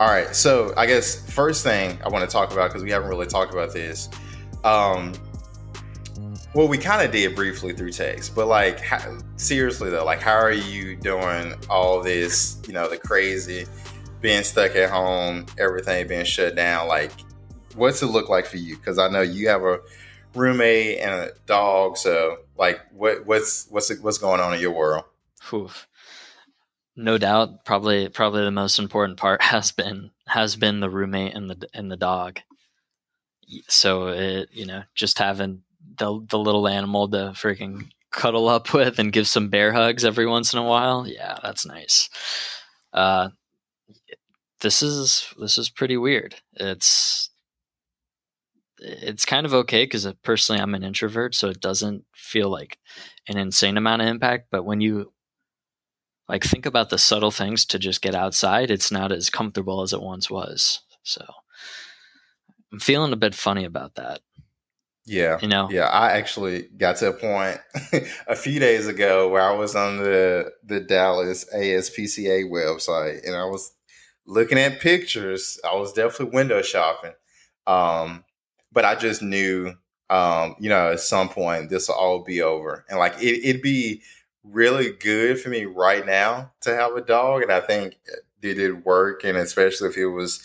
All right. So I guess first thing I want to talk about because we haven't really talked about this. Um, well, we kind of did briefly through text, but like how, seriously though, like how are you doing all this? You know, the crazy being stuck at home, everything being shut down. Like, what's it look like for you? Because I know you have a roommate and a dog. So, like, what what's what's what's going on in your world? Oof no doubt probably probably the most important part has been has been the roommate and the and the dog. So it you know just having the the little animal to freaking cuddle up with and give some bear hugs every once in a while yeah that's nice. Uh this is this is pretty weird. It's it's kind of okay because personally i'm an introvert so it doesn't feel like an insane amount of impact but when you like think about the subtle things to just get outside. It's not as comfortable as it once was. So i'm feeling a bit funny about that. Yeah. You know? Yeah i actually got to a point a few days ago where i was on the the dallas aspca website and i was looking at pictures. I was definitely window shopping. Um but i just knew um you know at some point this will all be over. And like it, it'd be really good for me right now to have a dog, and I think it did work, and especially if it was,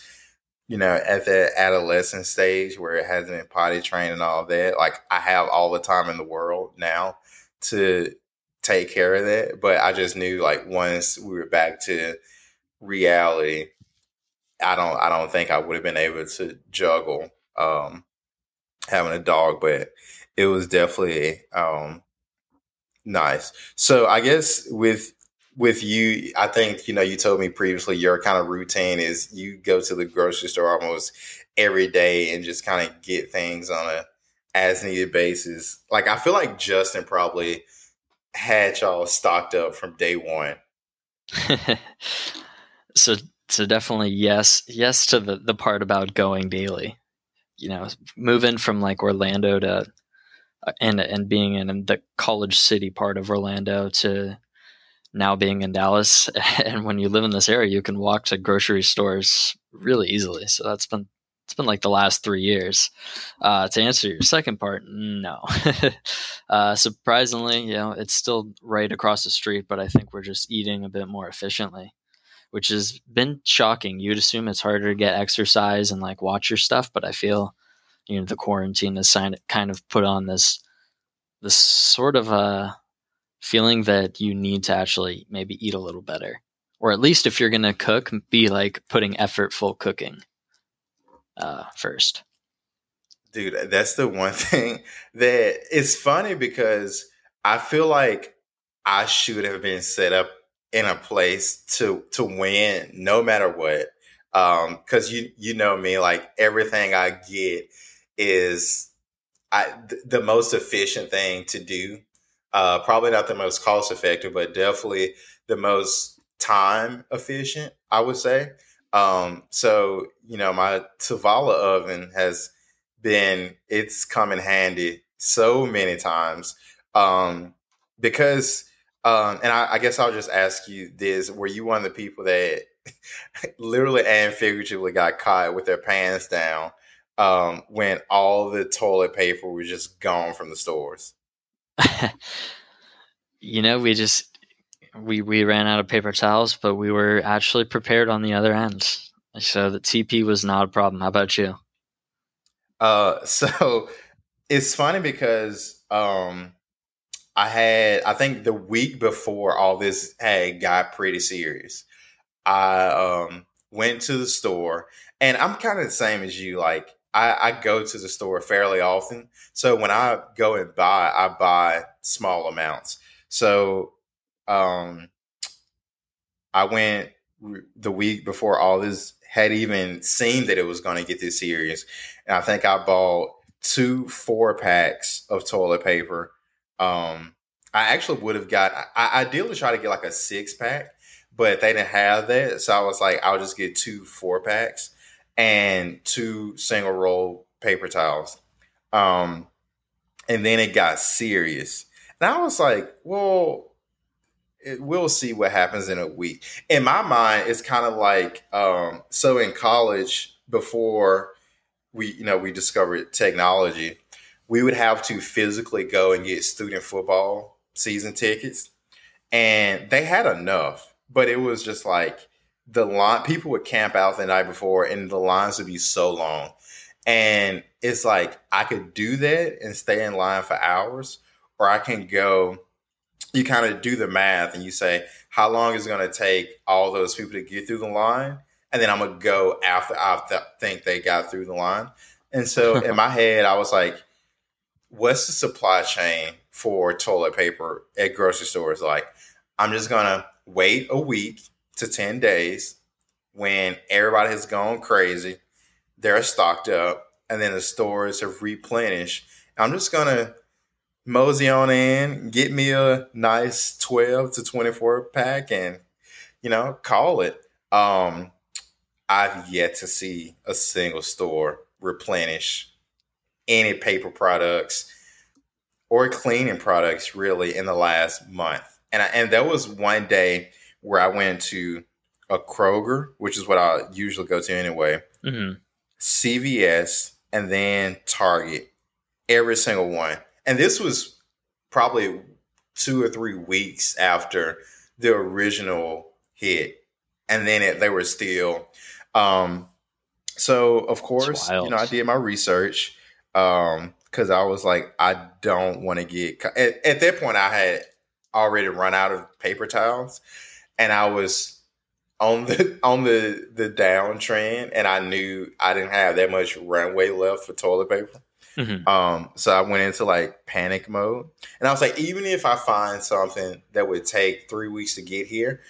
you know, at that adolescent stage where it hasn't been potty trained and all that. Like I have all the time in the world now to take care of that, but I just knew like once we were back to reality, I don't I don't think I would have been able to juggle um having a dog, but it was definitely um Nice. So I guess with with you, I think you know you told me previously your kind of routine is you go to the grocery store almost every day and just kind of get things on a as needed basis. Like I feel like Justin probably had y'all stocked up from day one. so so definitely yes yes to the the part about going daily. You know, moving from like Orlando to and and being in the college city part of Orlando to now being in Dallas. And when you live in this area, you can walk to grocery stores really easily. So that's been it's been like the last three years. Uh, to answer your second part, no. uh, surprisingly, you know, it's still right across the street, but I think we're just eating a bit more efficiently, which has been shocking. You'd assume it's harder to get exercise and like watch your stuff, but I feel you know the quarantine has kind of put on this this sort of a feeling that you need to actually maybe eat a little better. Or at least if you're going to cook be like putting effortful cooking uh, first. Dude that's the one thing that it's funny because i feel like i should have been set up in a place to to win no matter what um because you you know me like everything i get is I, th- the most efficient thing to do. Uh, probably not the most cost effective, but definitely the most time efficient, I would say. Um, so, you know, my Tovala oven has been, it's come in handy so many times um, because, um, and I, I guess I'll just ask you this were you one of the people that literally and figuratively got caught with their pants down um, when all the toilet paper was just gone from the stores? you know, we just we we ran out of paper towels, but we were actually prepared on the other end. So the TP was not a problem. How about you? Uh, so it's funny because um, I had I think the week before all this had got pretty serious. I um went to the store and I'm kind of the same as you. Like I, I, go to the store fairly often. So when I go and buy, I buy small amounts. So um, I went the week before all this had even seen that it was going to get this serious. And I think I bought two four packs of toilet paper. Um, I actually would have got, I ideally try to get like a six pack, but they didn't have that. So I was like, I'll just get two four packs and two single roll paper towels. Um, and then it got serious. And I was like, well, it, we'll see what happens in a week. In my mind, it's kind of like um, so in college before we you know we discovered technology, we would have to physically go and get student football season tickets, and they had enough, but it was just like the line people would camp out the night before, and the lines would be so long, and it's like I could do that and stay in line for hours, or I can go you kind of do the math and you say how long is it going to take all those people to get through the line? And then i'm going to go after i th- think they got through the line. And so in my head i was like what's the supply chain for toilet paper at grocery stores? Like i'm just going to wait a week to 10 days when everybody has gone crazy they're stocked up and then the stores have replenished i'm just going to mosey on in, get me a nice 12 to 24 pack and, you know, call it. Um, I've yet to see a single store replenish any paper products or cleaning products really in the last month. And I, and there was one day where I went to a Kroger, which is what I usually go to anyway, mm-hmm. CVS, and then Target. Every single one and this was probably two or three weeks after the original hit, and then it, they were still. Um, so of course, you know, I did my research um, because I was like, I don't want to get. At, at that point, I had already run out of paper towels, and I was on the on the the downtrend, and I knew I didn't have that much runway left for toilet paper. Mm-hmm. Um, so I went into like panic mode, and I was like, even if I find something that would take three weeks to get here,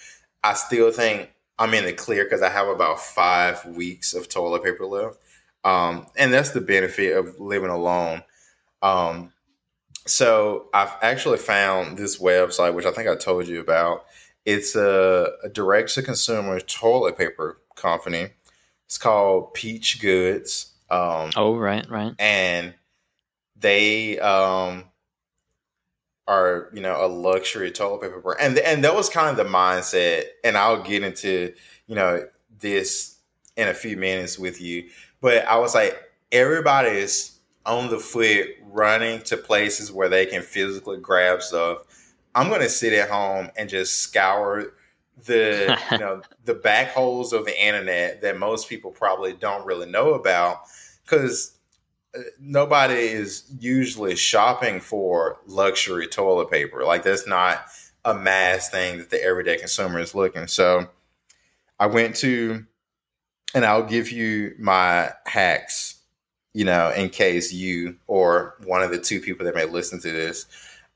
I still think I'm in the clear because I have about five weeks of toilet paper left. Um, and that's the benefit of living alone. Um, so I've actually found this website, which I think I told you about. It's a, a direct to consumer toilet paper company. It's called Peach Goods. Um, oh, right, right. And they um, are, you know, a luxury toilet paper brand. And, and that was kind of the mindset. And I'll get into, you know, this in a few minutes with you. But I was like, everybody is on the foot running to places where they can physically grab stuff. I'm going to sit at home and just scour the you know the back holes of the internet that most people probably don't really know about because uh, nobody is usually shopping for luxury toilet paper. Like that's not a mass thing that the everyday consumer is looking. So I went to, and I'll give you my hacks, you know, in case you or one of the two people that may listen to this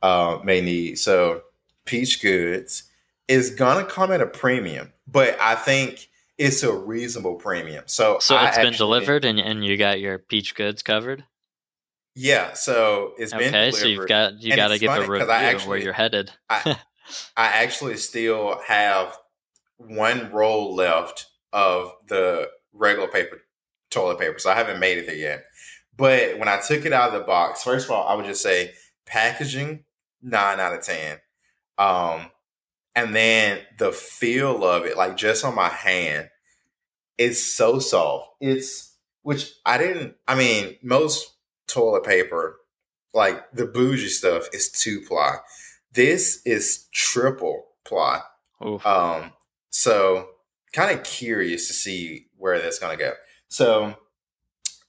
uh, may need. So Peach Goods is gonna come at a premium, but I think it's a reasonable premium. So so it's I been actually, delivered and, and you got your peach goods covered. Yeah, so it's okay, been okay. So you've got you got to give a review actually, where you're headed. I, I actually still have one roll left of the regular paper toilet paper, so I haven't made it there yet. But when I took it out of the box, first of all, I would just say packaging nine out of ten. Um, and then the feel of it, like just on my hand, it's so soft. It's which I didn't. I mean, most toilet paper, like the bougie stuff, is two ply. This is triple ply. Oof. Um, so kind of curious to see where that's going to go. So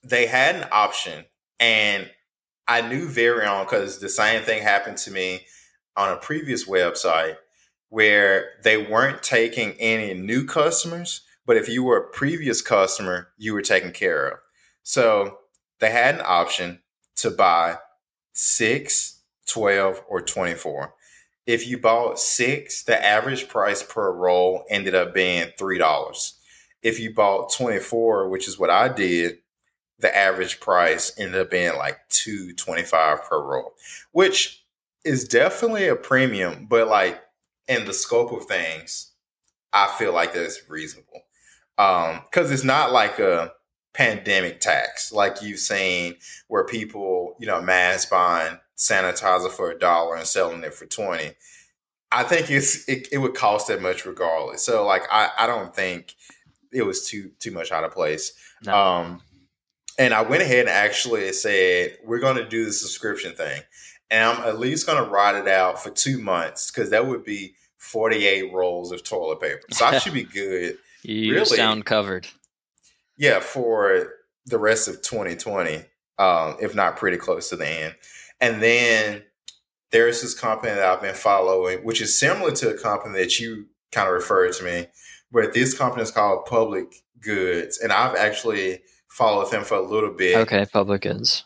they had an option, and I knew very um, on because the same thing happened to me on a previous website where they weren't taking any new customers, but if you were a previous customer, you were taken care of. So they had an option to buy six, 12, or 24. If you bought six, the average price per roll ended up being $3. If you bought 24, which is what I did, the average price ended up being like 225 per roll, which is definitely a premium, but like in the scope of things, I feel like that's reasonable. Um, cause it's not like a pandemic tax like you've seen where people, you know, mass buying sanitizer for a dollar and selling it for 20. I think it's it, it would cost that much regardless. So like I, I don't think it was too too much out of place. No. Um and I went ahead and actually said we're going to do the subscription thing, and I'm at least going to ride it out for two months because that would be 48 rolls of toilet paper. So I should be good. you really, sound covered. Yeah, for the rest of 2020, um, if not pretty close to the end. And then there's this company that I've been following, which is similar to a company that you kind of referred to me, but this company is called Public Goods, and I've actually followed them for a little bit. Okay, Public Goods.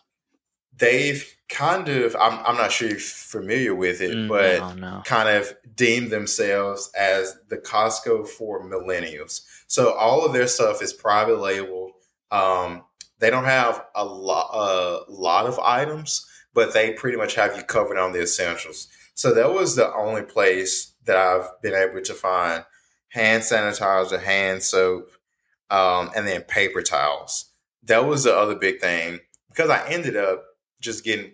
They've kind of, I'm, I'm not sure you're familiar with it, mm, but no, no. kind of deemed themselves as the Costco for millennials. So all of their stuff is private label. Um, they don't have a lot, a lot of items, but they pretty much have you covered on the essentials. So that was the only place that I've been able to find hand sanitizer, hand soap, um, and then paper towels. That was the other big thing because I ended up just getting.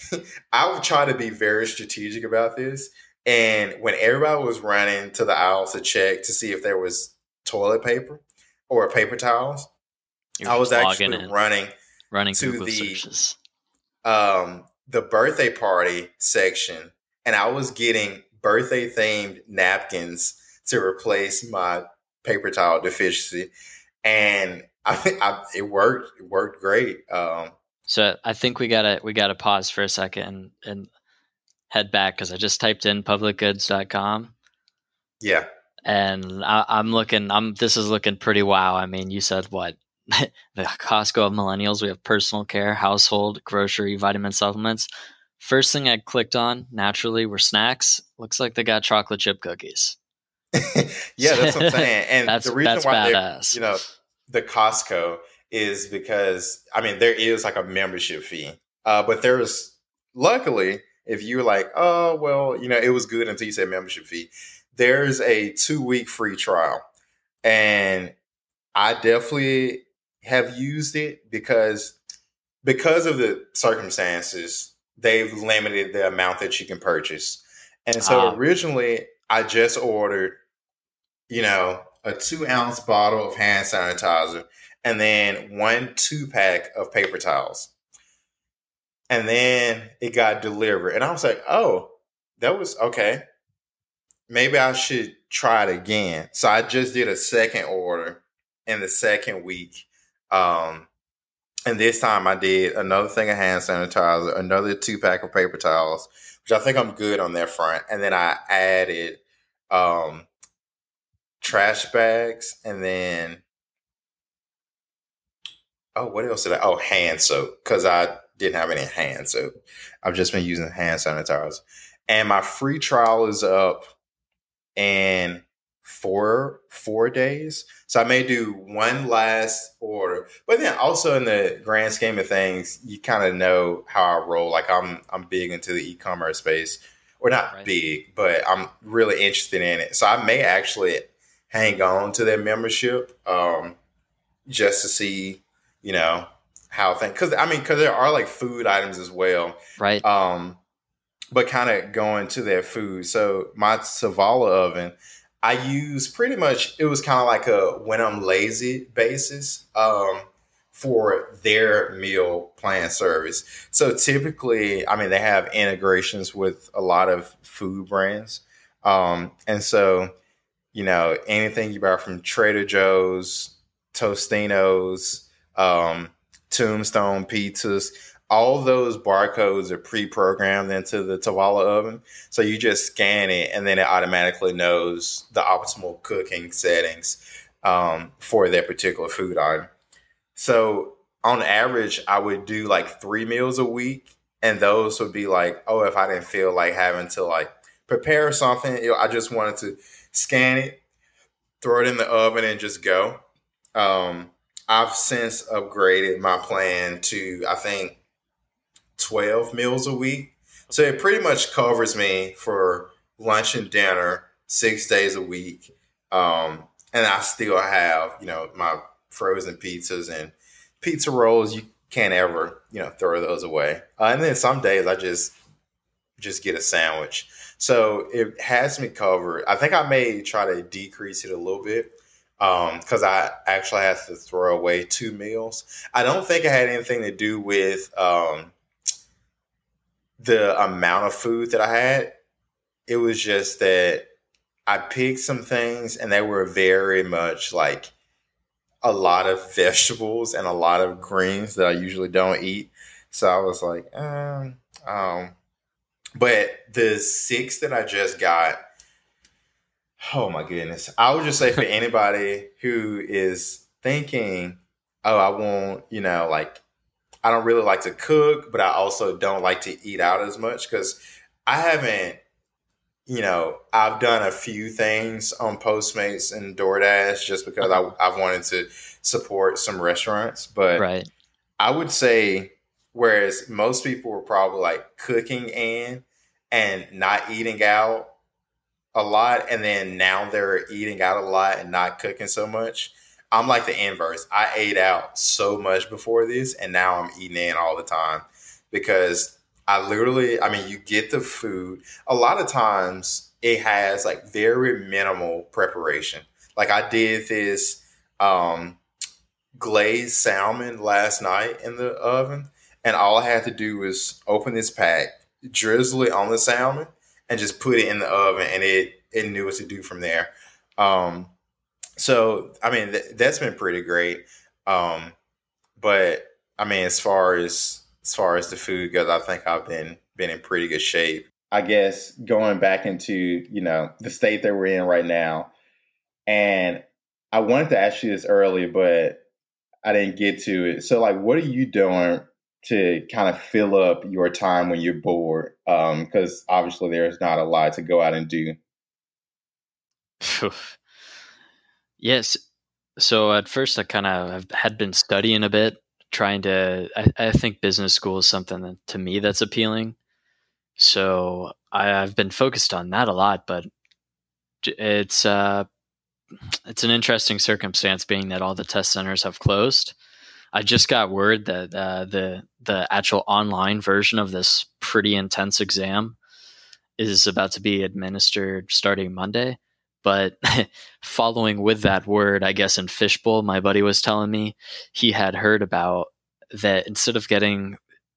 I would try to be very strategic about this, and when everybody was running to the aisles to check to see if there was toilet paper or paper towels, I was actually running running to Google the searches. um the birthday party section, and I was getting birthday themed napkins to replace my paper towel deficiency, and I, think I it worked. It worked great. Um, so I think we gotta we gotta pause for a second and, and head back because I just typed in publicgoods.com. Yeah. And I, I'm looking. I'm. This is looking pretty wow. I mean, you said what? the Costco of millennials. We have personal care, household, grocery, vitamin supplements. First thing I clicked on naturally were snacks. Looks like they got chocolate chip cookies. yeah, that's what I'm saying. And that's, the reason why badass. you know the Costco is because I mean there is like a membership fee, uh, but there's luckily if you're like oh well you know it was good until you said membership fee, there's a two week free trial, and I definitely have used it because because of the circumstances they've limited the amount that you can purchase, and so uh, originally I just ordered you know a two ounce bottle of hand sanitizer, and then one two pack of paper towels. And then it got delivered. And I was like, oh, that was okay. Maybe I should try it again. So I just did a second order in the second week. Um, and this time I did another thing of hand sanitizer, another two pack of paper towels, which I think I'm good on that front. And then I added um, trash bags, and then oh, what else did I? Oh, hand soap because I didn't have any hand soap. I've just been using hand sanitizer, and my free trial is up in four four days. So I may do one last order, but then also in the grand scheme of things, you kind of know how I roll. Like I'm I'm big into the e-commerce space, or not right. big, but I'm really interested in it. So I may actually hang on to their membership um, just to see, you know, how things. Because I mean, because there are like food items as well, right? Um, but kind of going to their food. So my Tovala oven, I use pretty much. It was kind of like a when I'm lazy basis. Um, for their meal plan service. So typically, I mean, they have integrations with a lot of food brands. Um, and so you know, anything you buy from Trader Joe's, Totino's, um, Tombstone pizzas, all those barcodes are pre-programmed into the Tovala oven. So you just scan it and then it automatically knows the optimal cooking settings um, for that particular food item. So on average, I would do like three meals a week. And those would be like, oh, if I didn't feel like having to like prepare something, I just wanted to scan it, throw it in the oven, and just go. Um, I've since upgraded my plan to I think twelve meals a week, so it pretty much covers me for lunch and dinner six days a week. Um, and I still have you know my frozen pizzas and pizza rolls. You can't ever you know throw those away. Uh, and then some days I just just get a sandwich. So it has me covered. I think I may try to decrease it a little bit because um, I actually had to throw away two meals. I don't think it had anything to do with um, the amount of food that I had. It was just that I picked some things and they were very much like a lot of vegetables and a lot of greens that I usually don't eat. So I was like, um, um. But the six that I just got Oh my goodness. I would just say for anybody who is thinking, oh, I want, you know, like, I don't really like to cook, but I also don't like to eat out as much because I haven't, you know, I've done a few things on Postmates and DoorDash just because I, I've wanted to support some restaurants. But right. I would say, whereas most people were probably like cooking in and not eating out a lot and then now they're eating out a lot and not cooking so much. I'm like the inverse. I ate out so much before this and now I'm eating in all the time because I literally, I mean, you get the food. A lot of times it has like very minimal preparation. Like I did this um, glazed salmon last night in the oven, and all I had to do was open this pack, drizzle it on the salmon, and just put it in the oven and it it knew what to do from there. Um, so I mean th- that's been pretty great. Um, but I mean as far as as far as the food goes, I think I've been been in pretty good shape. I guess going back into you know the state that we're in right now, and I wanted to ask you this earlier, but I didn't get to it. So like, what are you doing to kind of fill up your time when you're bored because um, obviously there's not a lot to go out and do. Yes. So at first i kind of had been studying a bit trying to I, I, think business school is something that to me that's appealing. So I, have been focused on that a lot but it's uh it's an interesting circumstance being that all the test centers have closed. I just got word that uh, the the actual online version of this pretty intense exam is about to be administered starting Monday. But following with that word, I guess in Fishbowl, my buddy was telling me he had heard about that instead of getting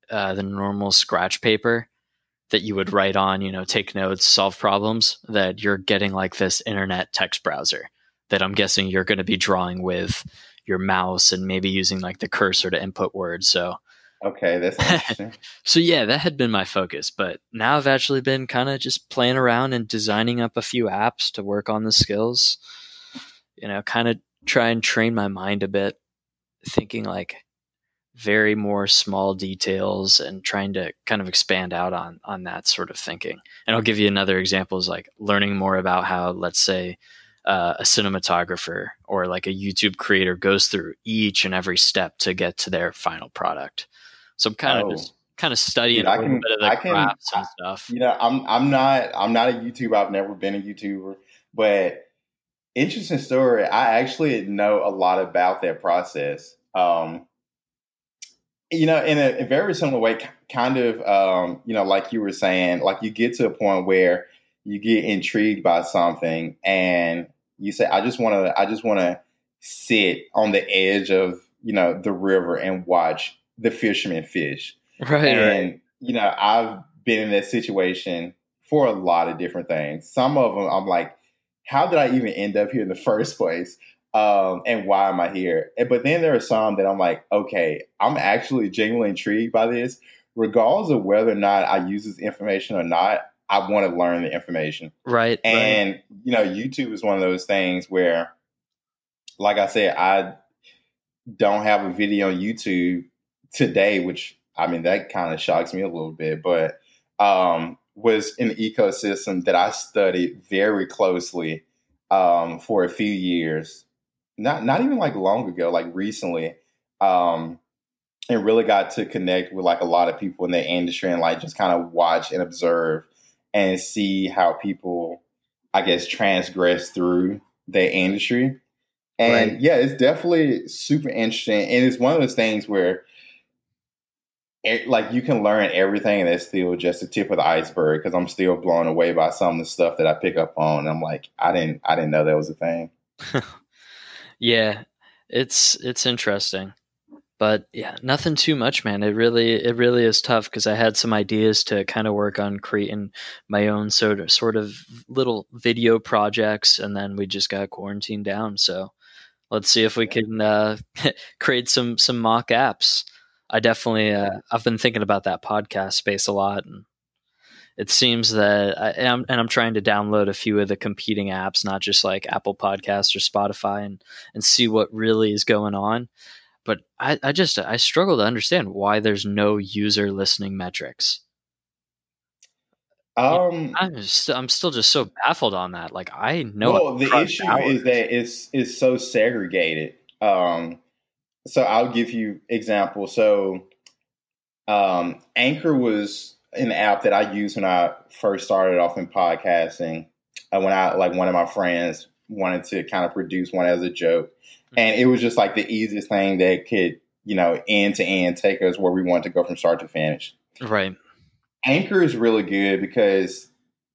uh, the normal scratch paper that you would write on, you know, take notes, solve problems, that you're getting like this internet text browser that I'm guessing you're going to be drawing with your mouse and maybe using like the cursor to input words. So okay, so yeah, that had been my focus, but now I've actually been kind of just playing around and designing up a few apps to work on the skills. You know, kind of try and train my mind a bit, thinking like very more small details and trying to kind of expand out on on that sort of thinking. And I'll give you another example is like learning more about how let's say uh, a cinematographer or like a YouTube creator goes through each and every step to get to their final product. So I'm kind of oh. just kind of studying Dude, little can, of I can, and stuff. You know, I'm I'm not I'm not a YouTuber. I've never been a YouTuber, but interesting story. I actually know a lot about that process. Um, you know, in a, a, very similar way, kind of, um, you know, like you were saying, like you get to a point where you get intrigued by something and you say, I just want to, I just want to sit on the edge of, you know, the river and watch the fishermen fish. Right. And, right. you know, I've been in that situation for a lot of different things. Some of them I'm like, how did I even end up here in the first place? Um, and why am I here? But then there are some that I'm like, okay, I'm actually genuinely intrigued by this, regardless of whether or not I use this information or not. I want to learn the information. Right. And, right. you know, YouTube is one of those things where, like I said, I don't have a video on YouTube today, which I mean, that kind of shocks me a little bit, but um, was an ecosystem that I studied very closely um, for a few years. Not not even like long ago, like recently. Um, and really got to connect with like a lot of people in the industry and like just kind of watch and observe and see how people, I guess, transgress through their industry. And right. yeah, it's definitely super interesting. And it's one of those things where like you can learn everything and that's still just the tip of the iceberg because I'm still blown away by some of the stuff that I pick up on. I'm like, I didn't I didn't know that was a thing. yeah, it's it's interesting. But yeah, nothing too much, man. It really it really is tough because I had some ideas to kind of work on creating my own sort of sort of little video projects, and then we just got quarantined down. So let's see if we can uh, create some some mock apps. I definitely uh, I've been thinking about that podcast space a lot, and it seems that I am, and I'm trying to download a few of the competing apps, not just like Apple Podcasts or Spotify, and and see what really is going on. But I, I just I struggle to understand why there's no user listening metrics. Um, I'm just, I'm still just so baffled on that. Like I know. Well, the issue hours. is that it's it's so segregated. Um, so I'll give you example. So, um, Anchor was an app that I used when I first started off in podcasting. Uh, when I like one of my friends wanted to kind of produce one as a joke, mm-hmm. and it was just like the easiest thing that could you know end to end take us where we want to go from start to finish. Right. Anchor is really good because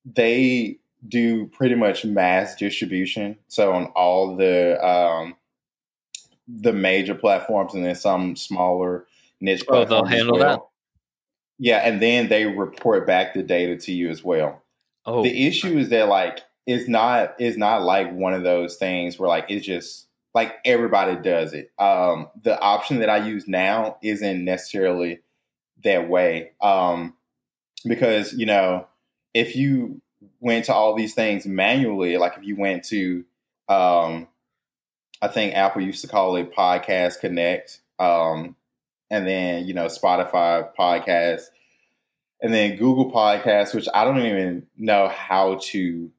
they do pretty much mass distribution. So on all the um, the major platforms and then some smaller niche oh, they'll handle well. that. Yeah, and then they report back the data to you as well. Oh, the issue is that like it's not it's not like one of those things where like it's just like everybody does it. Um, the option that I use now isn't necessarily that way um, because you know if you went to all these things manually, like if you went to um, I think Apple used to call it Podcast Connect. Um, and then, you know, Spotify podcast, and then Google Podcasts, which I don't even know how to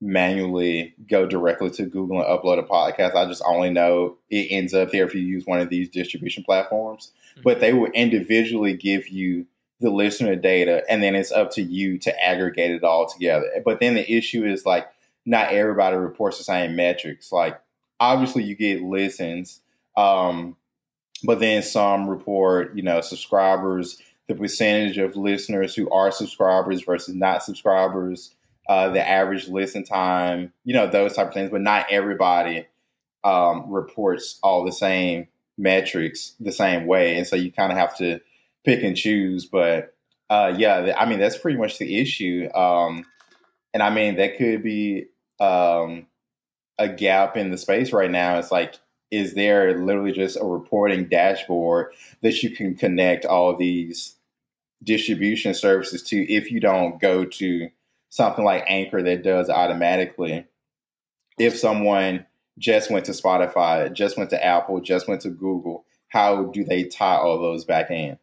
manually go directly to Google and upload a podcast. I just only know it ends up there if you use one of these distribution platforms. Mm-hmm. But they will individually give you the listener data, and then it's up to you to aggregate it all together. But then the issue is like not everybody reports the same metrics. Like obviously you get listens, um, but then some report, you know, subscribers, the percentage of listeners who are subscribers versus not subscribers, uh, the average listen time, you know, those type of things. But not everybody um, reports all the same metrics the same way, and so you kind of have to pick and choose. But uh, yeah, I mean that's pretty much the issue. Um, and I mean that could be um, a gap in the space right now. It's like, is there literally just a reporting dashboard that you can connect all these distribution services to if you don't go to something like Anchor that does automatically? If someone just went to Spotify, just went to Apple, just went to Google, how do they tie all those back in?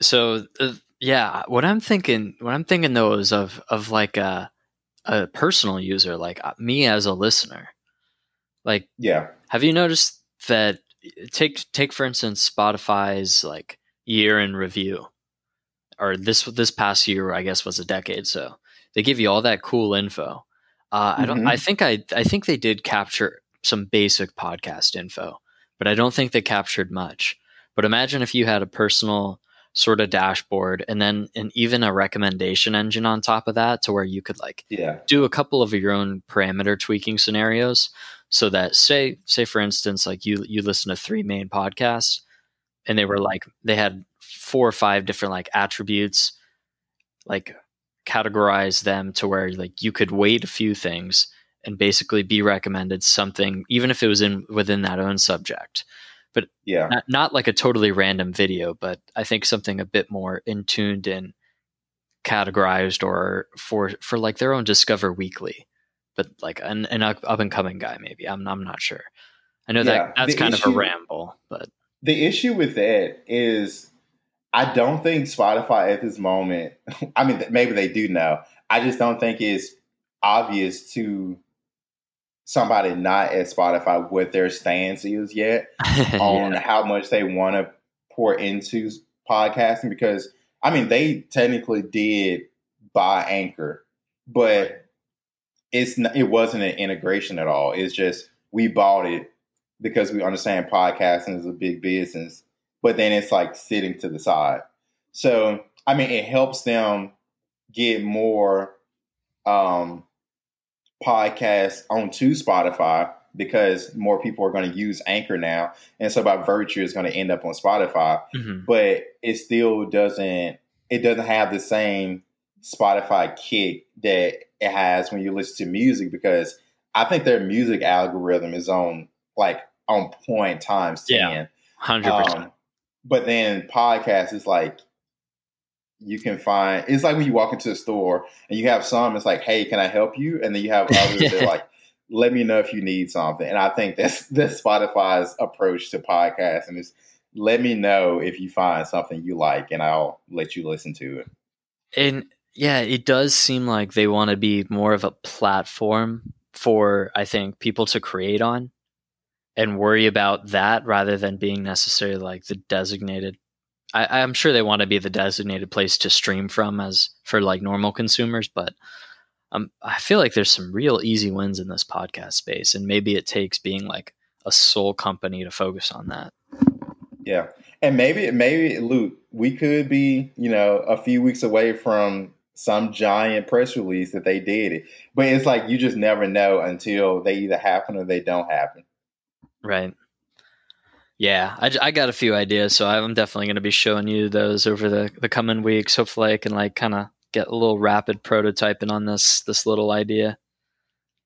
So, uh, yeah, what I'm thinking, what I'm thinking though is of of like a a personal user like uh, me as a listener like yeah have you noticed that take take for instance spotify's like year in review or this this past year i guess was a decade so they give you all that cool info uh, mm-hmm. i don't i mm-hmm. think i i think they did capture some basic podcast info but i don't think they captured much but imagine if you had a personal sort of dashboard and then and even a recommendation engine on top of that to where you could like yeah. do a couple of your own parameter tweaking scenarios so that say say for instance like you you listen to three main podcasts and they were like they had four or five different like attributes like categorize them to where like you could weight a few things and basically be recommended something even if it was in within that own subject but yeah, not, not like a totally random video, but I think something a bit more in tuned and categorized or for for like their own Discover Weekly, but like an, an up and coming guy maybe. I'm I'm not sure. I know yeah, that that's kind issue, of a ramble, but the issue with that is I don't think Spotify at this moment. I mean, maybe they do know. I just don't think it's obvious to somebody not at Spotify what their stance is yet on yeah. how much they want to pour into podcasting because I mean they technically did buy Anchor, but it's not, it wasn't an integration at all. It's just we bought it because we understand podcasting is a big business, but then it's like sitting to the side. So I mean, it helps them get more um, podcasts onto Spotify because more people are going to use Anchor now, and so by virtue, it's going to end up on Spotify. Mm-hmm. But it still doesn't. It doesn't have the same Spotify kick that it has when you listen to music because I think their music algorithm is on like on point times ten. Yeah, hundred um, percent. But then podcast is like you can find it's like when you walk into a store and you have some it's like hey can i help you? And then you have others that are like let me know if you need something. And i think that's that's spotify's approach to podcasting is let me know if you find something you like and i'll let you listen to it. And yeah it does seem like they want to be more of a platform for i think people to create on and worry about that rather than being necessarily like the designated I, am sure they want to be the designated place to stream from as for like normal consumers, but um, I feel like there's some real easy wins in this podcast space, and maybe it takes being like a sole company to focus on that. Yeah, and maybe maybe Luke, we could be you know a few weeks away from some giant press release that they did it, but it's like you just never know until they either happen or they don't happen. Right. Yeah, I, I got a few ideas, so I'm definitely going to be showing you those over the, the coming weeks. Hopefully, I can like kind of get a little rapid prototyping on this this little idea.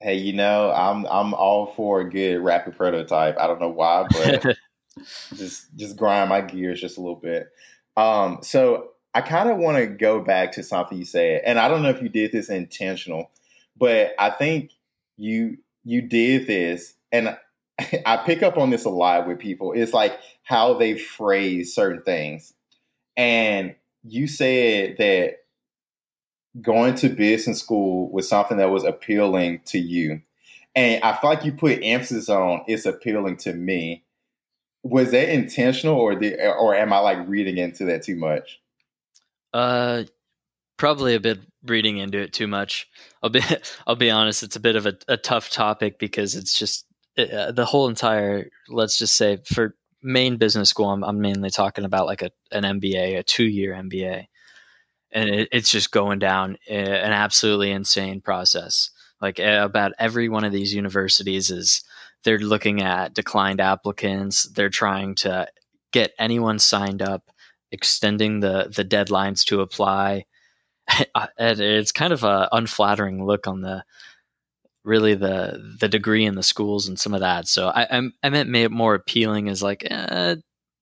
Hey, you know, I'm I'm all for a good rapid prototype. I don't know why, but just just grind my gears just a little bit. Um, so I kind of want to go back to something you said, and I don't know if you did this intentional, but I think you you did this, and I pick up on this a lot with people. It's like how they phrase certain things. And you said that going to business school was something that was appealing to you. And I feel like you put emphasis on it's appealing to me. Was that intentional or did, or am I like reading into that too much? Uh probably a bit reading into it too much. I'll be I'll be honest, it's a bit of a, a tough topic because it's just uh, the whole entire let's just say for main business school I'm, I'm mainly talking about like a, an mba a two-year mba and it, it's just going down uh, an absolutely insane process. Like about every one of these universities is they're looking at declined applicants. They're trying to get anyone signed up extending the the deadlines to apply. It's kind of a unflattering look on the really the the degree in the schools and some of that. So I I'm, I meant more appealing as like eh,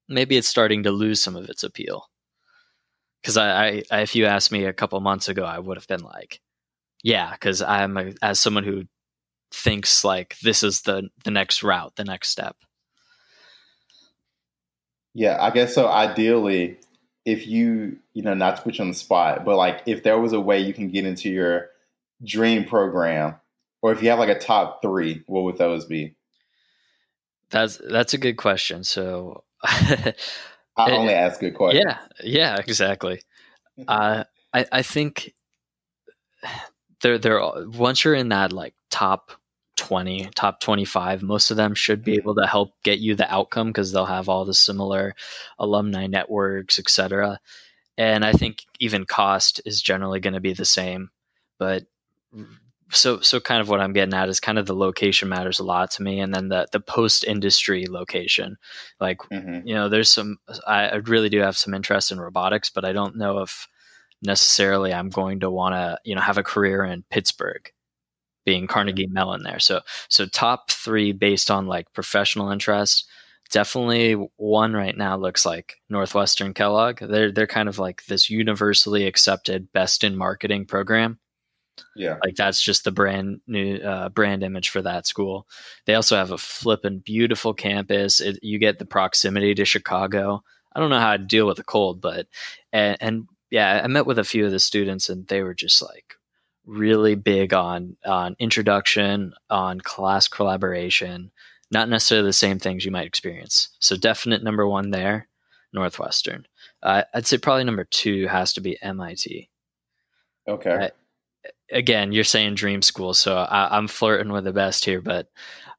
maybe it's starting to lose some of its appeal. Because I, I, if you asked me a couple months ago, I would have been like, yeah, because I'm a, as someone who thinks like this is the the next route, the next step. Yeah, I guess so. Ideally, if you you know not to put you on the spot, but like if there was a way you can get into your dream program or if you have like a top three, what would those be? That's that's a good question. So I only ask good questions. Yeah, yeah, exactly. uh, I I think they're they're once you're in that like top 20 top 25 most of them should be able to help get you the outcome because they'll have all the similar alumni networks etc and i think even cost is generally going to be the same but so so kind of what I'm getting at is kind of the location matters a lot to me, and then the the post industry location. Like mm-hmm. you know, there's some I, I, really do have some interest in robotics, but I don't know if necessarily I'm going to want to you know have a career in Pittsburgh, being Carnegie mm-hmm. Mellon there. So so top three based on like professional interest. Definitely one right now looks like Northwestern Kellogg. They're they're kind of like this universally accepted best in marketing program yeah. Like that's just the brand new uh, brand image for that school. They also have a flippin' beautiful campus. It, you get the proximity to Chicago. I don't know how to deal with the cold, but and, and yeah, I met with a few of the students and they were just like really big on on introduction, on class collaboration, not necessarily the same things you might experience. So definite number one there, Northwestern. Uh, I'd say probably number two has to be MIT. Okay again, you're saying dream school, so I, am flirting with the best here. But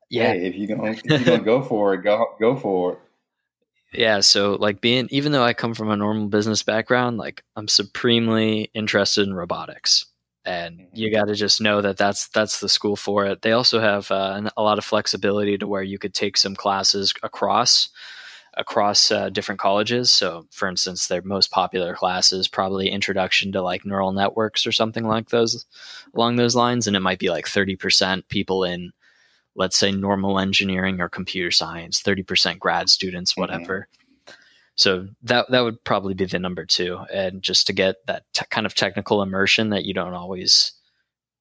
yeah, hey, if you're gonna if you're gonna go for it, go go for it. Yeah, so like being even though I come from a normal business background, like I'm supremely interested in robotics. And you mm-hmm. got to just know that that's that's the school for it. They also have uh, a lot of flexibility to where you could take some classes across across uh, different colleges. So, for instance, their most popular class is probably introduction to like neural networks or something like those along those lines, and it might be like thirty percent people in let's say normal engineering or computer science, 30% grad students, mm-hmm. whatever. Mm-hmm. So that that would probably be the number two, and just to get that t- kind of technical immersion that you don't always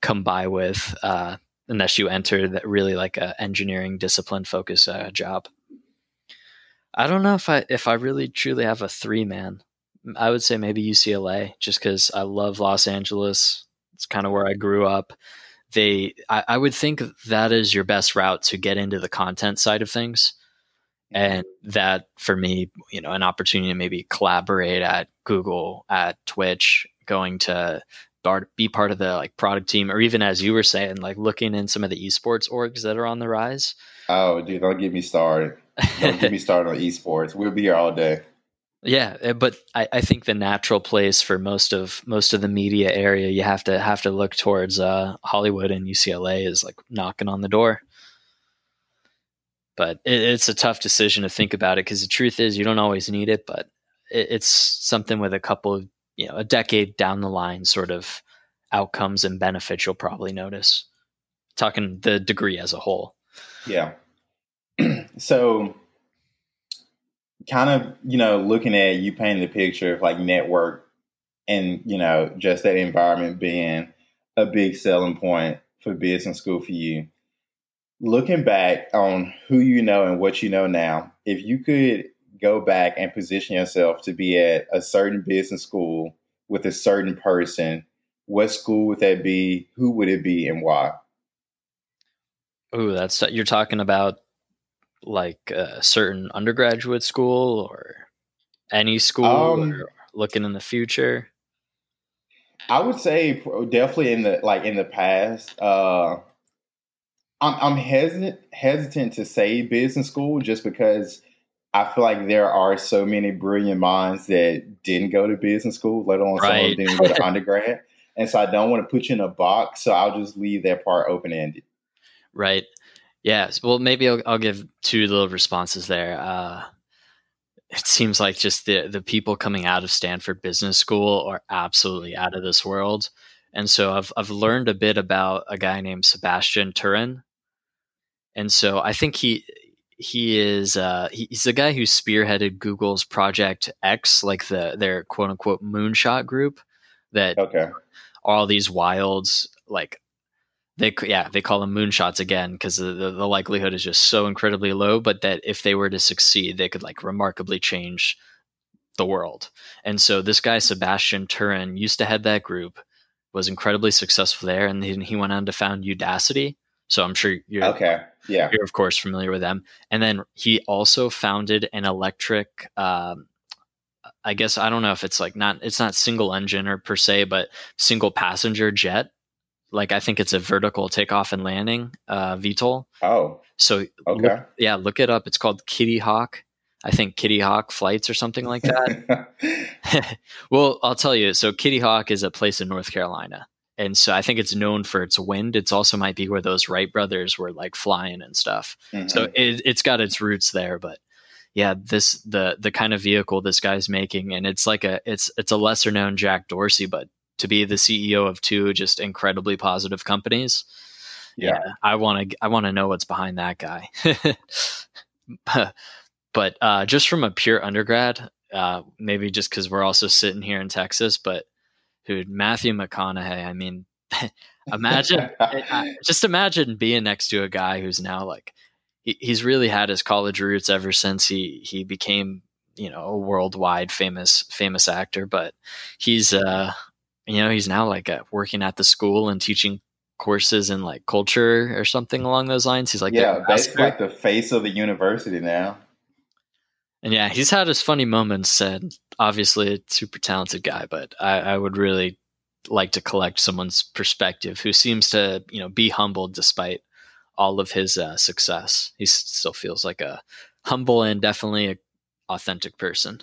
come by with uh, unless you enter that really like a engineering discipline focus uh, job. I don't know if I if I really truly have a three man. I would say maybe UCLA, just because I love Los Angeles. It's kind of where I grew up. They I, I, would think that is your best route to get into the content side of things. Mm-hmm. And that for me you know an opportunity to maybe collaborate at google at twitch going to be part of the like product team or even as you were saying like looking in some of the esports orgs that are on the rise. Oh dude don't get me started don't get me started on esports we'll be here all day yeah, eh, but I, I, think the natural place for most of most of the media area, you have to have to look towards uh, Hollywood and UCLA is like knocking on the door. But it, it's a tough decision to think about it because the truth is you don't always need it, but it, it's something with a couple of you know a decade down the line sort of outcomes and benefits you'll probably notice. Talking the degree as a whole. Yeah. so kind of, you know, looking at you painting the picture of like network and, you know, just that environment being a big selling point for business school for you. Looking back on who you know and what you know now, if you could go back and position yourself to be at a certain business school with a certain person, what school would that be? Who would it be and why? Oh, that's you're talking about like a certain undergraduate school or any school um, or looking in the future? I would say definitely in the like in the past. Uh, I'm, I'm hesitant hesitant to say business school just because I feel like there are so many brilliant minds that didn't go to business school, let alone right. some of them didn't go to undergrad. And so I don't want to put you in a box. So I'll just leave that part open ended. Right. Yeah, well, maybe I'll, I'll give two little responses there. Uh, it seems like just the the people coming out of Stanford Business School are absolutely out of this world, and so I've I've learned a bit about a guy named Sebastian Thrun, and so I think he he is uh, he's the guy who spearheaded Google's Project X, like the their quote unquote moonshot group that okay. all these wilds like they yeah they call them moonshots again because the, the likelihood is just so incredibly low but that if they were to succeed they could like remarkably change the world. And so this guy sebastian thrun used to head that group was incredibly successful there and he, he went on to found udacity. So i'm sure you're okay yeah. you're of course familiar with them. And then he also founded an electric um, i guess i don't know if it's like not it's not single engine or per se but single passenger jet like I think it's a vertical takeoff and landing uh, VTOL. Oh, so okay, look, yeah, look it up. It's called Kitty Hawk. I think Kitty Hawk flights or something like that. well, I'll tell you. So Kitty Hawk is a place in North Carolina, and so I think it's known for its wind. It's also might be where those Wright brothers were like flying and stuff. Mm-hmm. So it, it's got its roots there, but yeah, this the the kind of vehicle this guy's making, and it's like a it's it's a lesser known Jack Dorsey, but to be the CEO of two just incredibly positive companies. Yeah, yeah I want to I want to know what's behind that guy. but uh, just from a pure undergrad, uh, maybe just because we're also sitting here in Texas, but who Matthew McConaughey. I mean, imagine just imagine being next to a guy who's now like he, he's really had his college roots ever since he he became you know a worldwide famous famous actor, but he's uh you know he's now like uh, working at the school and teaching courses in like culture or something along those lines he's like yeah basically like the face of the university now and yeah he's had his funny moments and obviously a super talented guy but I, I would really like to collect someone's perspective who seems to you know be humbled despite all of his uh, success he still feels like a humble and definitely a authentic person.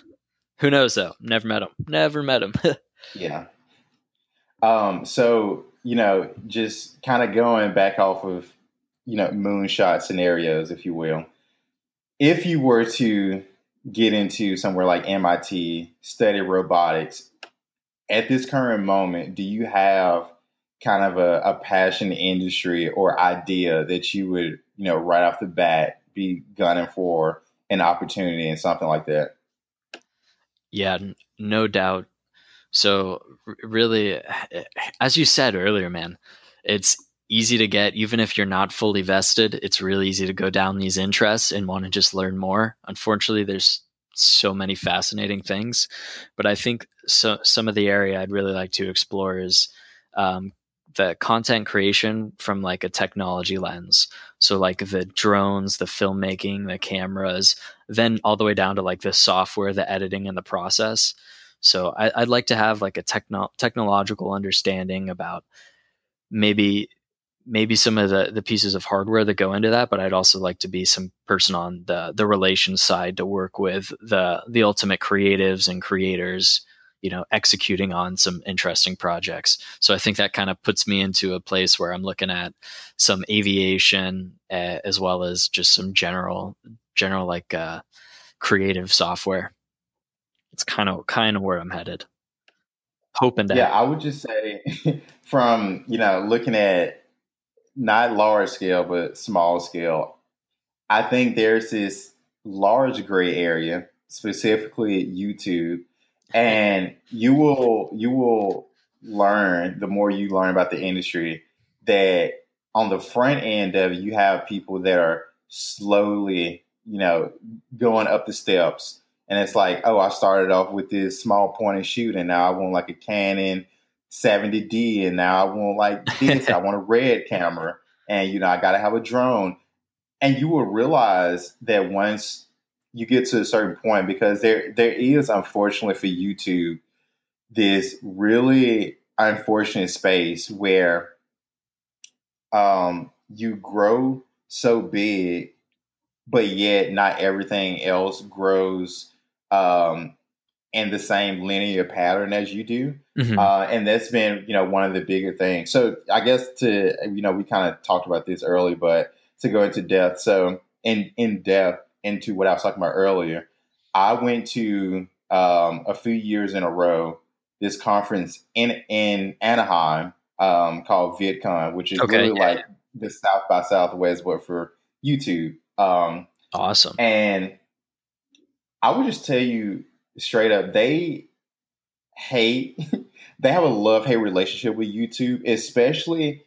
Who knows though? Never met him. Never met him. yeah. Um, so, you know, just kind of going back off of, you know, moonshot scenarios, if you will. If you were to get into somewhere like MIT, study robotics, at this current moment, do you have kind of a, a passion industry or idea that you would, you know, right off the bat be gunning for an opportunity and something like that? Yeah, no doubt. So, really, as you said earlier, man, it's easy to get, even if you're not fully vested, it's really easy to go down these interests and want to just learn more. Unfortunately, there's so many fascinating things, but I think so, some of the area I'd really like to explore is um, the content creation from like a technology lens. So like the drones, the filmmaking, the cameras, then all the way down to like the software, the editing, and the process. So I, would like to have like a techno- technological understanding about maybe maybe some of the the pieces of hardware that go into that, but I'd also like to be some person on the the relations side to work with the the ultimate creatives and creators you know executing on some interesting projects. So i think that kind of puts me into a place where i'm looking at some aviation uh, as well as just some general general like uh, creative software it's kind of kind of where i'm headed hoping to yeah i would just say from you know looking at not large scale but small scale i think there's this large gray area specifically youtube mm-hmm. and you will you will learn the more you learn about the industry that on the front end of it, you have people that are slowly, you know, going up the steps. And it's like, oh, I started off with this small point and shoot, and now I want like a Canon 70D, and now I want like this. I want a red camera, and you know, I got to have a drone. And you will realize that once you get to a certain point because there there is unfortunately for YouTube this really unfortunate space where um, you grow so big, but yet not everything else grows um, in the same linear pattern as you do. Mm-hmm. Uh, and that's been, you know, one of the bigger things. So I guess to, you know, we kind of talked about this early, but to go into depth. So in, in depth, into what I was talking about earlier, I went to um, a few years in a row this conference in in Anaheim um, called VidCon, which is okay, really yeah, like the South by Southwest, but for YouTube. Um, awesome. And I would just tell you straight up, they hate. they have a love hate relationship with YouTube, especially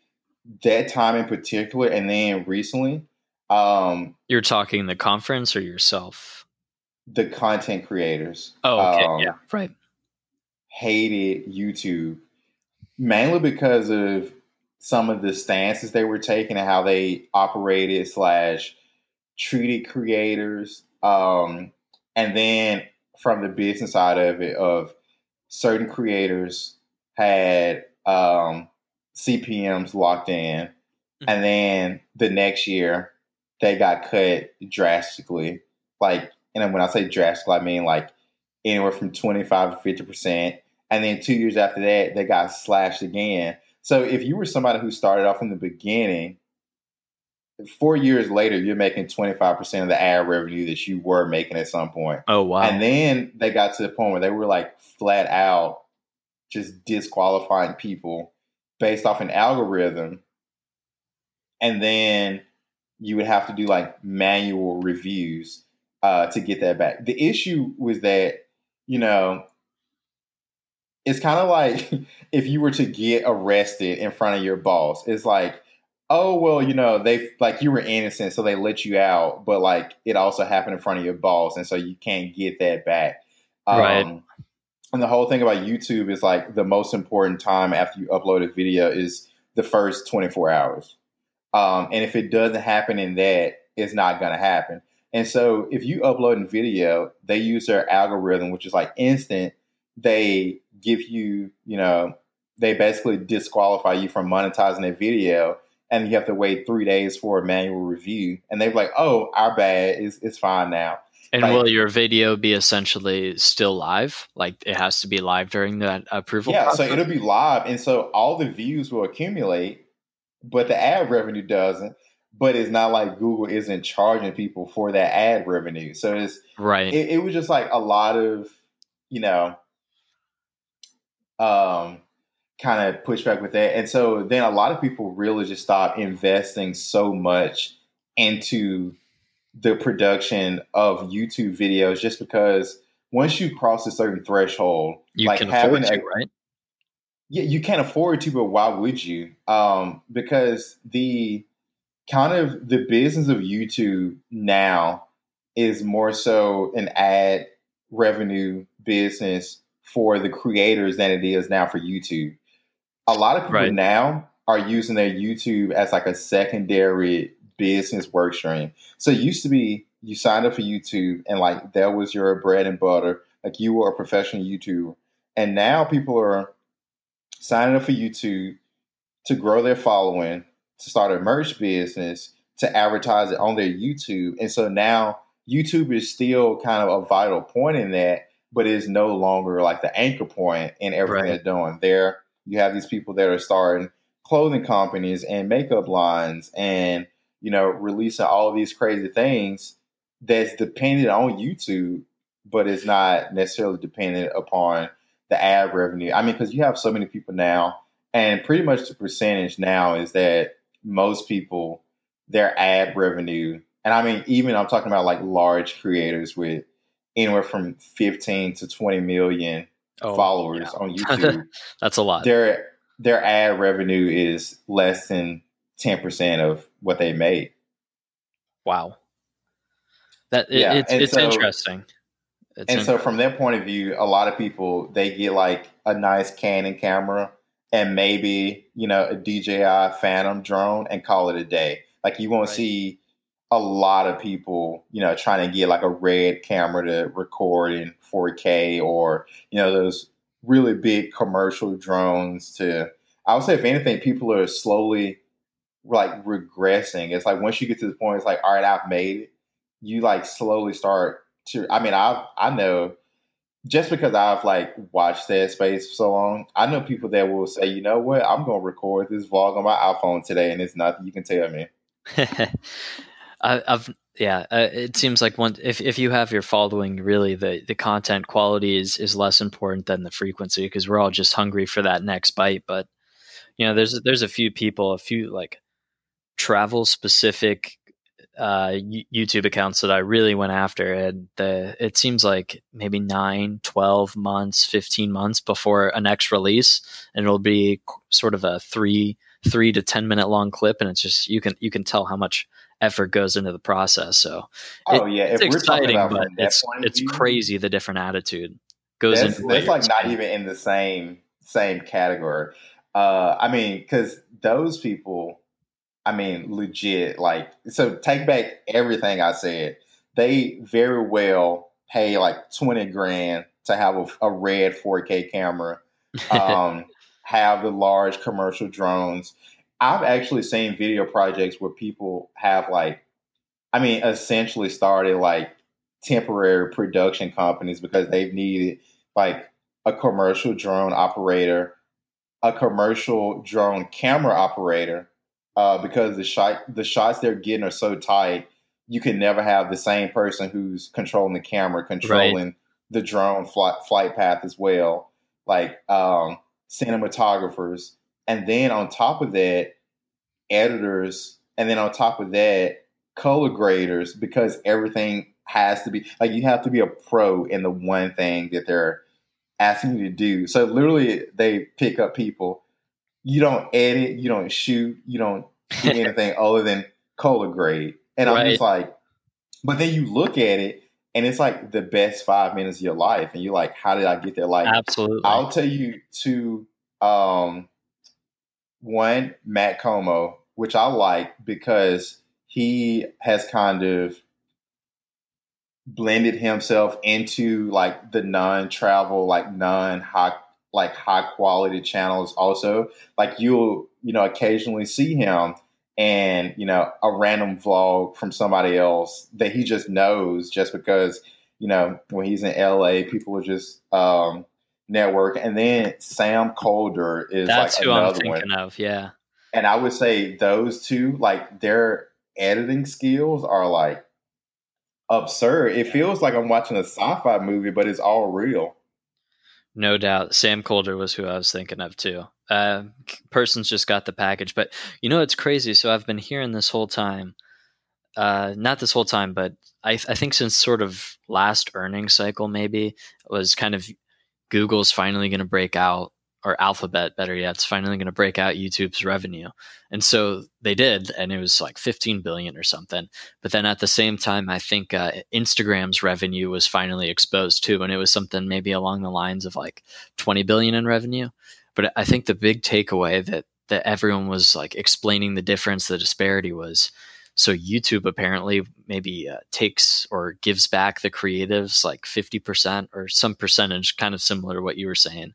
that time in particular, and then recently. Um, You're talking the conference or yourself? The content creators. Oh, okay. Um, yeah, right. Hated YouTube mainly because of some of the stances they were taking and how they operated slash treated creators. Um, and then from the business side of it, of certain creators had um, CPMs locked in, mm-hmm. and then the next year they got cut drastically. Like, and when I say drastically, I mean like anywhere from 25 to 50 percent. And then two years after that, they got slashed again. So if you were somebody who started off in the beginning, four years later, you're making 25% of the ad revenue that you were making at some point. Oh, wow. And then they got to the point where they were like flat out just disqualifying people based off an algorithm. And then you would have to do like manual reviews uh, to get that back. The issue was that, you know, it's kind of like if you were to get arrested in front of your boss, it's like, oh, well, you know, they like you were innocent, so they let you out, but like it also happened in front of your boss, and so you can't get that back. Right. Um, and the whole thing about YouTube is like the most important time after you upload a video is the first 24 hours. Um, and if it doesn't happen in that, it's not going to happen. And so if you upload a video, they use their algorithm, which is like instant. They give you, you know, they basically disqualify you from monetizing a video and you have to wait three days for a manual review. And they're like, oh, our bad, it's, it's fine now. And like, will your video be essentially still live? Like it has to be live during that approval? Yeah, process? so it'll be live. And so all the views will accumulate, but the ad revenue doesn't. But it's not like Google isn't charging people for that ad revenue. So it's right. It, it was just like a lot of, you know, um, kind of pushback with that. And so then a lot of people really just stopped investing so much into the production of YouTube videos just because once you cross a certain threshold, you like can having afford to, a, right? Yeah, you can't afford to, but why would you? Um, because the kind of the business of YouTube now is more so an ad revenue business for the creators than it is now for YouTube. A lot of people right. now are using their YouTube as like a secondary business work stream. So it used to be you signed up for YouTube and like that was your bread and butter. Like you were a professional YouTuber. And now people are signing up for YouTube to grow their following, to start a merch business, to advertise it on their YouTube. And so now YouTube is still kind of a vital point in that, but it is no longer like the anchor point in everything right. they're doing. There, you have these people that are starting clothing companies and makeup lines and you know, releasing all these crazy things that's dependent on YouTube, but it's not necessarily dependent upon the ad revenue. I mean, because you have so many people now, and pretty much the percentage now is that most people, their ad revenue, and I mean, even I'm talking about like large creators with anywhere from 15 to 20 million oh, followers yeah. on YouTube. That's a lot. Their their ad revenue is less than 10% of what they made. Wow. That yeah. it's, it's so, interesting. It's and so from their point of view, a lot of people they get like a nice Canon camera and maybe, you know, a DJI Phantom drone and call it a day. Like you won't right. see a lot of people, you know, trying to get like a red camera to record in 4K or, you know, those really big commercial drones to I would say if anything, people are slowly like regressing. It's like once you get to the point, it's like, all right, I've made it. You like slowly start to. I mean, I I know just because I've like watched that space for so long, I know people that will say, you know what, I'm to record this vlog on my iPhone today, and it's nothing you can tell me. I, have yeah, uh, it seems like one if if you have your following, really the the content quality is is less important than the frequency because we're all just hungry for that next bite. But you know, there's there's a few people, a few like travel specific uh, YouTube accounts that I really went after. And the, it seems like maybe nine, 12 months, 15 months before a next release. And it'll be sort of a three, three to 10 minute long clip. And it's just, you can, you can tell how much effort goes into the process. So, oh it, yeah, it's exciting, but it's, it's view, crazy the different attitude goes that's, into That's like not even in the same, same category. Uh, I mean, cause those people, I mean, legit. Like, so take back everything I said. They very well pay like 20 grand to have a, a red 4K camera, um, have the large commercial drones. I've actually seen video projects where people have like, I mean, essentially started like temporary production companies because they've needed like a commercial drone operator, a commercial drone camera operator, uh, because the shot the shots they're getting are so tight. You can never have the same person who's controlling the camera, controlling right. the drone flight, flight path as well, like um, cinematographers, and then on top of that, editors, and then on top of that, color graders, because everything has to be like you have to be a pro in the one thing that they're asking you to do. So literally, they pick up people you don't edit, you don't shoot, you don't do anything other than color grade. And right. I'm just like, but then you look at it and it's like the best five minutes of your life. And you're like, how did I get there? Like, absolutely. I'll tell you to, um, one, Matt Komo, which I like because he has kind of blended himself into like the non-travel, like non-high like high quality channels also like you'll you know occasionally see him and you know a random vlog from somebody else that he just knows just because you know when he's in LA, people are just um, network, and then Sam Kolder is That's like who I'm thinking one. of. Yeah, And I would say those two, like their editing skills are like absurd. It feels like I'm watching a sci-fi movie, but it's all real. No doubt. Sam Kolder was who I was thinking of too. Uh, person's just got the package, but you know it's crazy. So I've been hearing this whole time. Uh, not this whole time, but I, I think since sort of last earnings cycle, maybe was kind of Google's finally going to break out, or Alphabet, better yet, it's finally going to break out YouTube's revenue. And so they did, and it was like 15 billion or something. But then at the same time, I think uh, Instagram's revenue was finally exposed too, and it was something maybe along the lines of like 20 billion in revenue. But I think the big takeaway that that everyone was like explaining the difference, the disparity was so YouTube apparently maybe uh, takes or gives back the creatives like 50% or some percentage, kind of similar to what you were saying.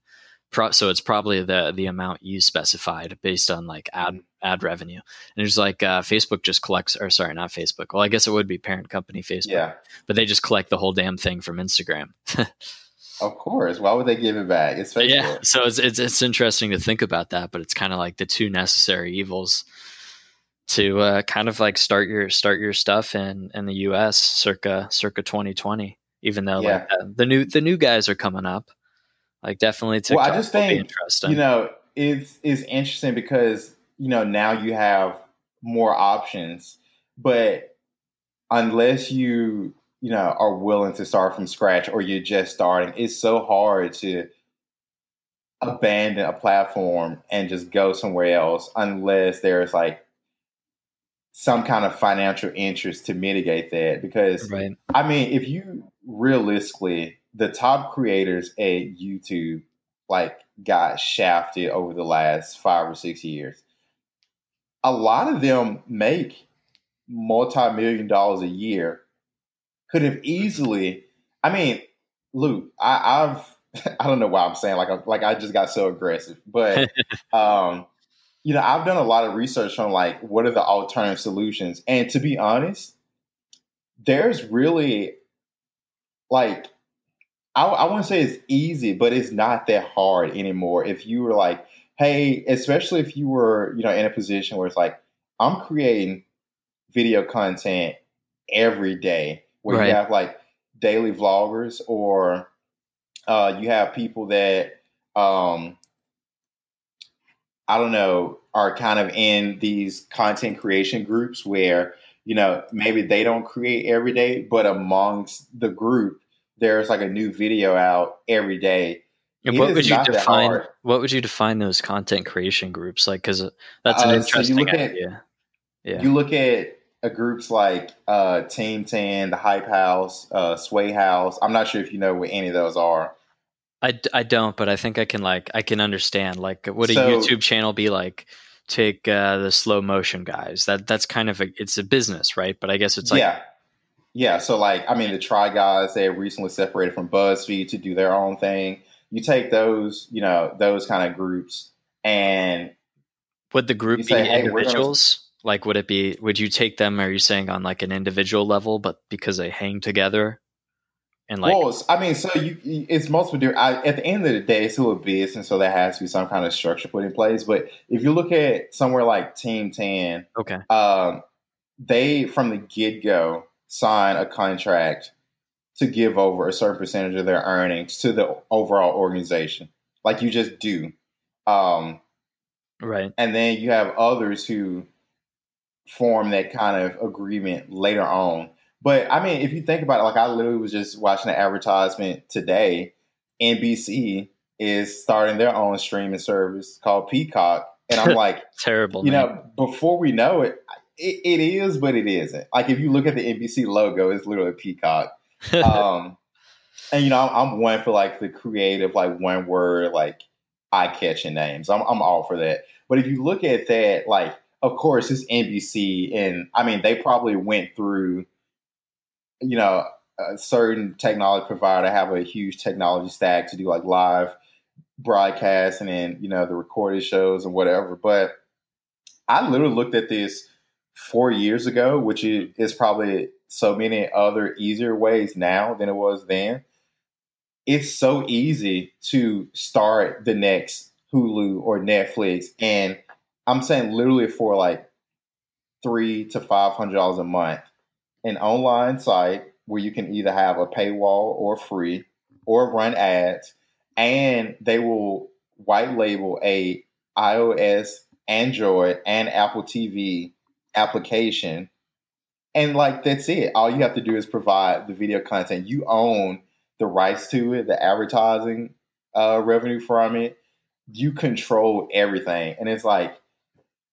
Pro- so it's probably the the amount you specified based on like ad ad revenue. And it's like uh, Facebook just collects, or sorry, not Facebook. Well, I guess it would be parent company Facebook, Yeah, but they just collect the whole damn thing from Instagram. of course. Why would they give it back? It's Facebook. yeah, so it's, it's it's interesting to think about that, but it's kind of like the two necessary evils to uh, kind of like start your start your stuff in in the U.S. circa circa 2020. Even though like Yeah. uh, the new the new guys are coming up, like definitely TikTok Well, I just think, interesting. You know, it's it's interesting because you know now you have more options, but unless you you know are willing to start from scratch or you're just starting, it's so hard to abandon a platform and just go somewhere else unless there's like some kind of financial interest to mitigate that because right? I mean, if you realistically, the top creators at YouTube like got shafted over the last five or six years. A lot of them make multi-million dollars a year. Could have easily. I mean, Luke, I, I've I don't know why I'm saying like I, like I just got so aggressive, but um, you know, I've done a lot of research on like what are the alternative solutions, and to be honest, there's really like I, I wouldn't say it's easy, but it's not that hard anymore. If you were like, hey, especially if you were, you know, in a position where it's like, I'm creating video content every day, where Right. you have like daily vloggers or uh, you have people that um, I don't know are kind of in these content creation groups where you know maybe they don't create every day, but amongst the group there's like a new video out every day. And what would you define? What would you define those content creation groups like? Because that's Uh, an so you interesting look at- idea. yeah. You look at uh, groups like uh, Team Ten, the Hype House, uh, Sway House. I'm not sure if you know what any of those are. I, I don't, but I think I can like I can understand like what a So- YouTube channel be like take uh, the slow motion guys that that's kind of a it's a business right but I guess it's like yeah, yeah. So like, I mean, the Try Guys they recently separated from BuzzFeed to do their own thing. You take those, you know, those kind of groups, and would the group you be "Hey, we're gonna- individuals like would it be would you take them are you saying on like an individual level but because they hang together and like well, I mean, so you, you- it's multiple. I, at the end of the day, it's still a business, so there has to be some kind of structure put in place. But if you look at somewhere like Team Ten, okay um, they from the get go sign a contract to give over a certain percentage of their earnings to the overall organization, like you just do. Um, right and then you have others who form that kind of agreement later on. But I mean, if you think about it, like I literally was just watching an advertisement today. NBC is starting their own streaming service called Peacock, and I'm like, terrible you name. know, before we know it, it, it is, but it isn't. Like if you look at the NBC logo, it's literally a peacock. Um, and you know, I'm, I'm one for like the creative, like one word, like eye catching names. I'm I'm all for that. But if you look at that, like, of course, it's NBC, and I mean, they probably went through, you know, a certain technology provider have a huge technology stack to do like live broadcast and then you know the recorded shows and whatever. But I literally looked at this four years ago, which is probably so many other easier ways now than it was then. It's so easy to start the next Hulu or Netflix, and I'm saying literally for like three to five hundred dollars a month, an online site where you can either have a paywall or free or run ads, and they will white label a iOS, Android, and Apple TV application. And like that's it. All you have to do is provide the video content. You own the rights to it, the advertising uh, revenue from it. You control everything. And it's like,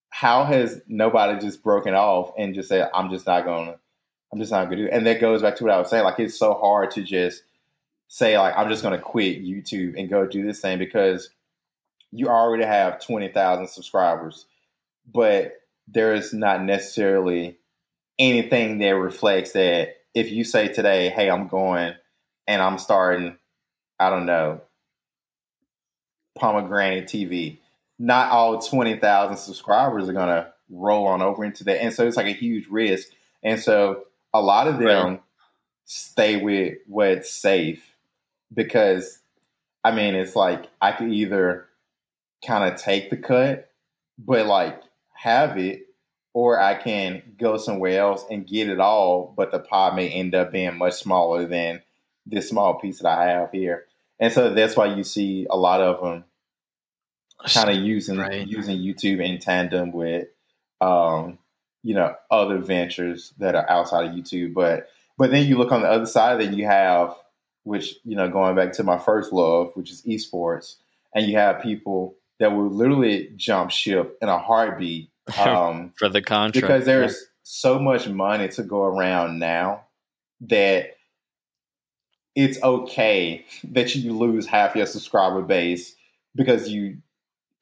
how has nobody just broken off and just said, I'm just not gonna, I'm just not gonna do it. And that goes back to what I was saying. Like it's so hard to just say like I'm just gonna quit YouTube and go do this thing because you already have twenty thousand subscribers. But there is not necessarily anything that reflects that if you say today, hey, I'm going and I'm starting, I don't know, pomegranate TV, not all 20,000 subscribers are going to roll on over into that. And so it's like a huge risk. And so a lot of them right. stay with what's safe because, I mean, it's like I could either kind of take the cut, but like have it, or I can go somewhere else and get it all, but the pie may end up being much smaller than this small piece that I have here. And so that's why you see a lot of them kind of using right. using YouTube in tandem with um, you know other ventures that are outside of YouTube. But but then you look on the other side, then you have which you know going back to my first love, which is esports, and you have people that will literally jump ship in a heartbeat um, for the contract because there's so much money to go around now that it's okay that you lose half your subscriber base because you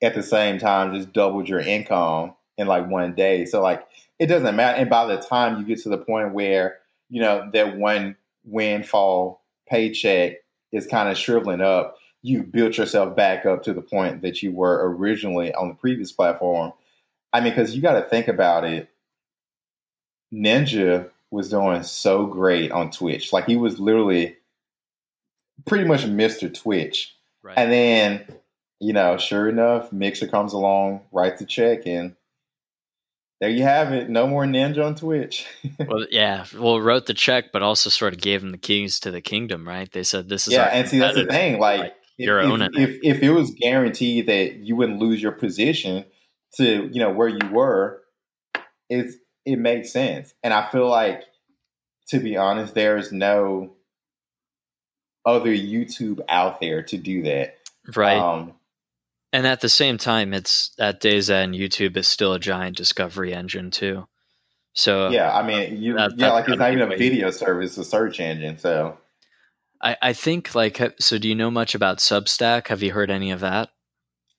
at the same time just doubled your income in like one day. So like it doesn't matter. And by the time you get to the point where you know that one windfall paycheck is kind of shriveling up, you've built yourself back up to the point that you were originally on the previous platform. I mean, because you got to think about it. Ninja was doing so great on Twitch. Like he was literally pretty much Mr. Twitch. Right. And then, you know, sure enough, Mixer comes along, writes a check, and there you have it. No more Ninja on Twitch. well, yeah. Well, wrote the check, but also sort of gave him the keys to the kingdom, right? They said this is yeah. And see, that's the thing. Like, like you're if, owning if, if, if it was guaranteed that you wouldn't lose your position to you know where you were, it's it makes sense. And I feel like, to be honest, there is no other YouTube out there to do that. Right. Um, and at the same time, it's at day's end, YouTube is still a giant discovery engine too. So yeah, I mean, you, that, yeah, like it's not even a video service, a search engine. So I, I think like, so do you know much about Substack? Have you heard any of that?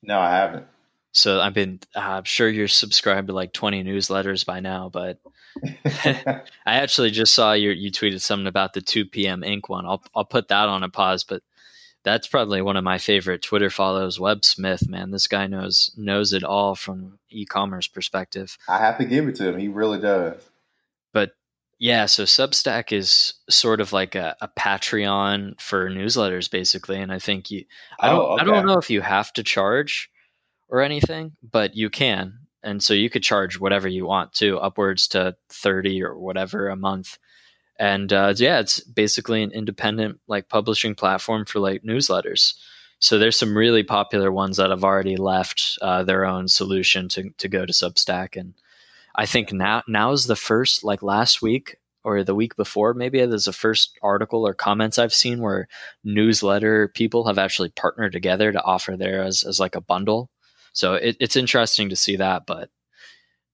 No, I haven't. So I've been, uh, I'm sure you're subscribed to like 20 newsletters by now, but I actually just saw you, you tweeted something about the 2 p.m. Inc. one. I'll, I'll put that on a pause, but that's probably one of my favorite Twitter follows, Web Smith, man. This guy knows, knows it all from e-commerce perspective. I have to give it to him. He really does. But yeah, so Substack is sort of like a, a Patreon for newsletters, basically. And I think you, I don't, oh, okay. I don't know if you have to charge or anything, but you can. And so you could charge whatever you want to, upwards to 30 or whatever a month. And uh, yeah, it's basically an independent like publishing platform for like newsletters. So there's some really popular ones that have already left uh, their own solution to, to go to Substack. And I think now now is the first like last week or the week before maybe there's a first article or comments I've seen where newsletter people have actually partnered together to offer there as, as like a bundle. So it, it's interesting to see that, but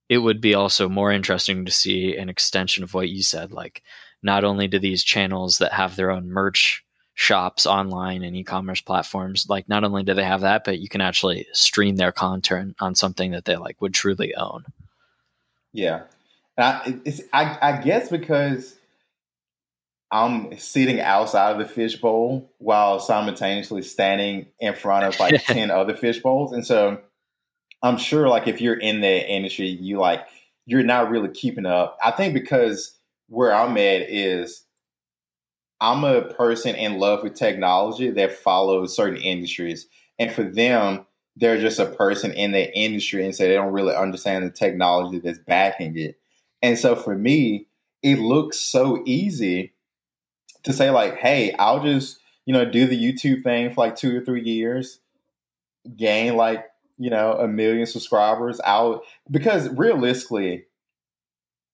it would be also more interesting to see an extension of what you said. Like, not only do these channels that have their own merch shops online and e-commerce platforms, like not only do they have that, but you can actually stream their content on something that they like would truly own. Yeah, I, I, I guess because I'm sitting outside of the fishbowl while simultaneously standing in front of like 10 other fish bowls. And so I'm sure like if you're in the industry, you like you're not really keeping up. I think because where I'm at is I'm a person in love with technology that follows certain industries. And for them, they're just a person in the industry and so they don't really understand the technology that's backing it. And so for me, it looks so easy to say like, hey, I'll just, you know, do the YouTube thing for like two or three years, gain like, you know, a million subscribers out because realistically,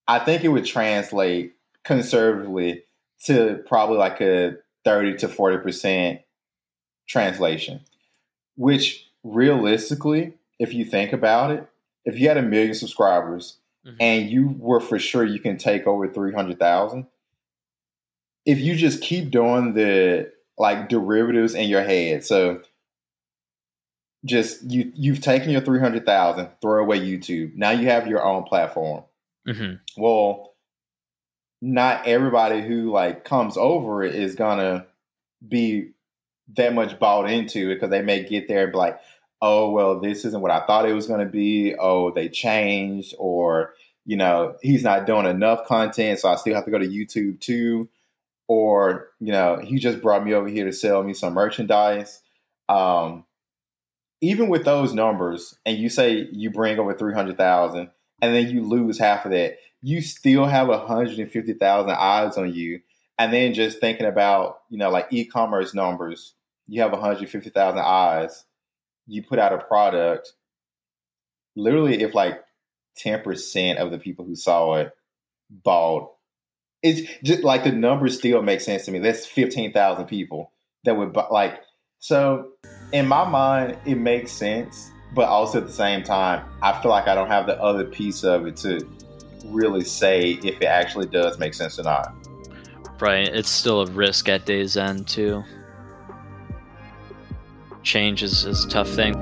I think it would translate conservatively to probably like a 30 to 40% translation, which realistically, if you think about it, if you had a million subscribers mm-hmm. and you were for sure you can take over 300,000, if you just keep doing the like derivatives in your head, so just you you've taken your 300,000, throw away YouTube. Now you have your own platform. Mm-hmm. Well, not everybody who like comes over is gonna be that much bought into it because they may get there and be like, oh well, this isn't what I thought it was gonna be. Oh, they changed, or you know, he's not doing enough content, so I still have to go to YouTube too. Or, you know, he just brought me over here to sell me some merchandise. Um, even with those numbers, and you say you bring over 300,000 and then you lose half of that, you still have 150,000 eyes on you. And then just thinking about, you know, like e-commerce numbers, you have 150,000 eyes. You put out a product. Literally, if like 10% of the people who saw it bought, it's just like the numbers still make sense to me. That's 15,000 people that would buy, like, so in my mind, it makes sense. But also at the same time, I feel like I don't have the other piece of it to really say if it actually does make sense or not. Right. It's still a risk at day's end, too. Change is, is a tough thing.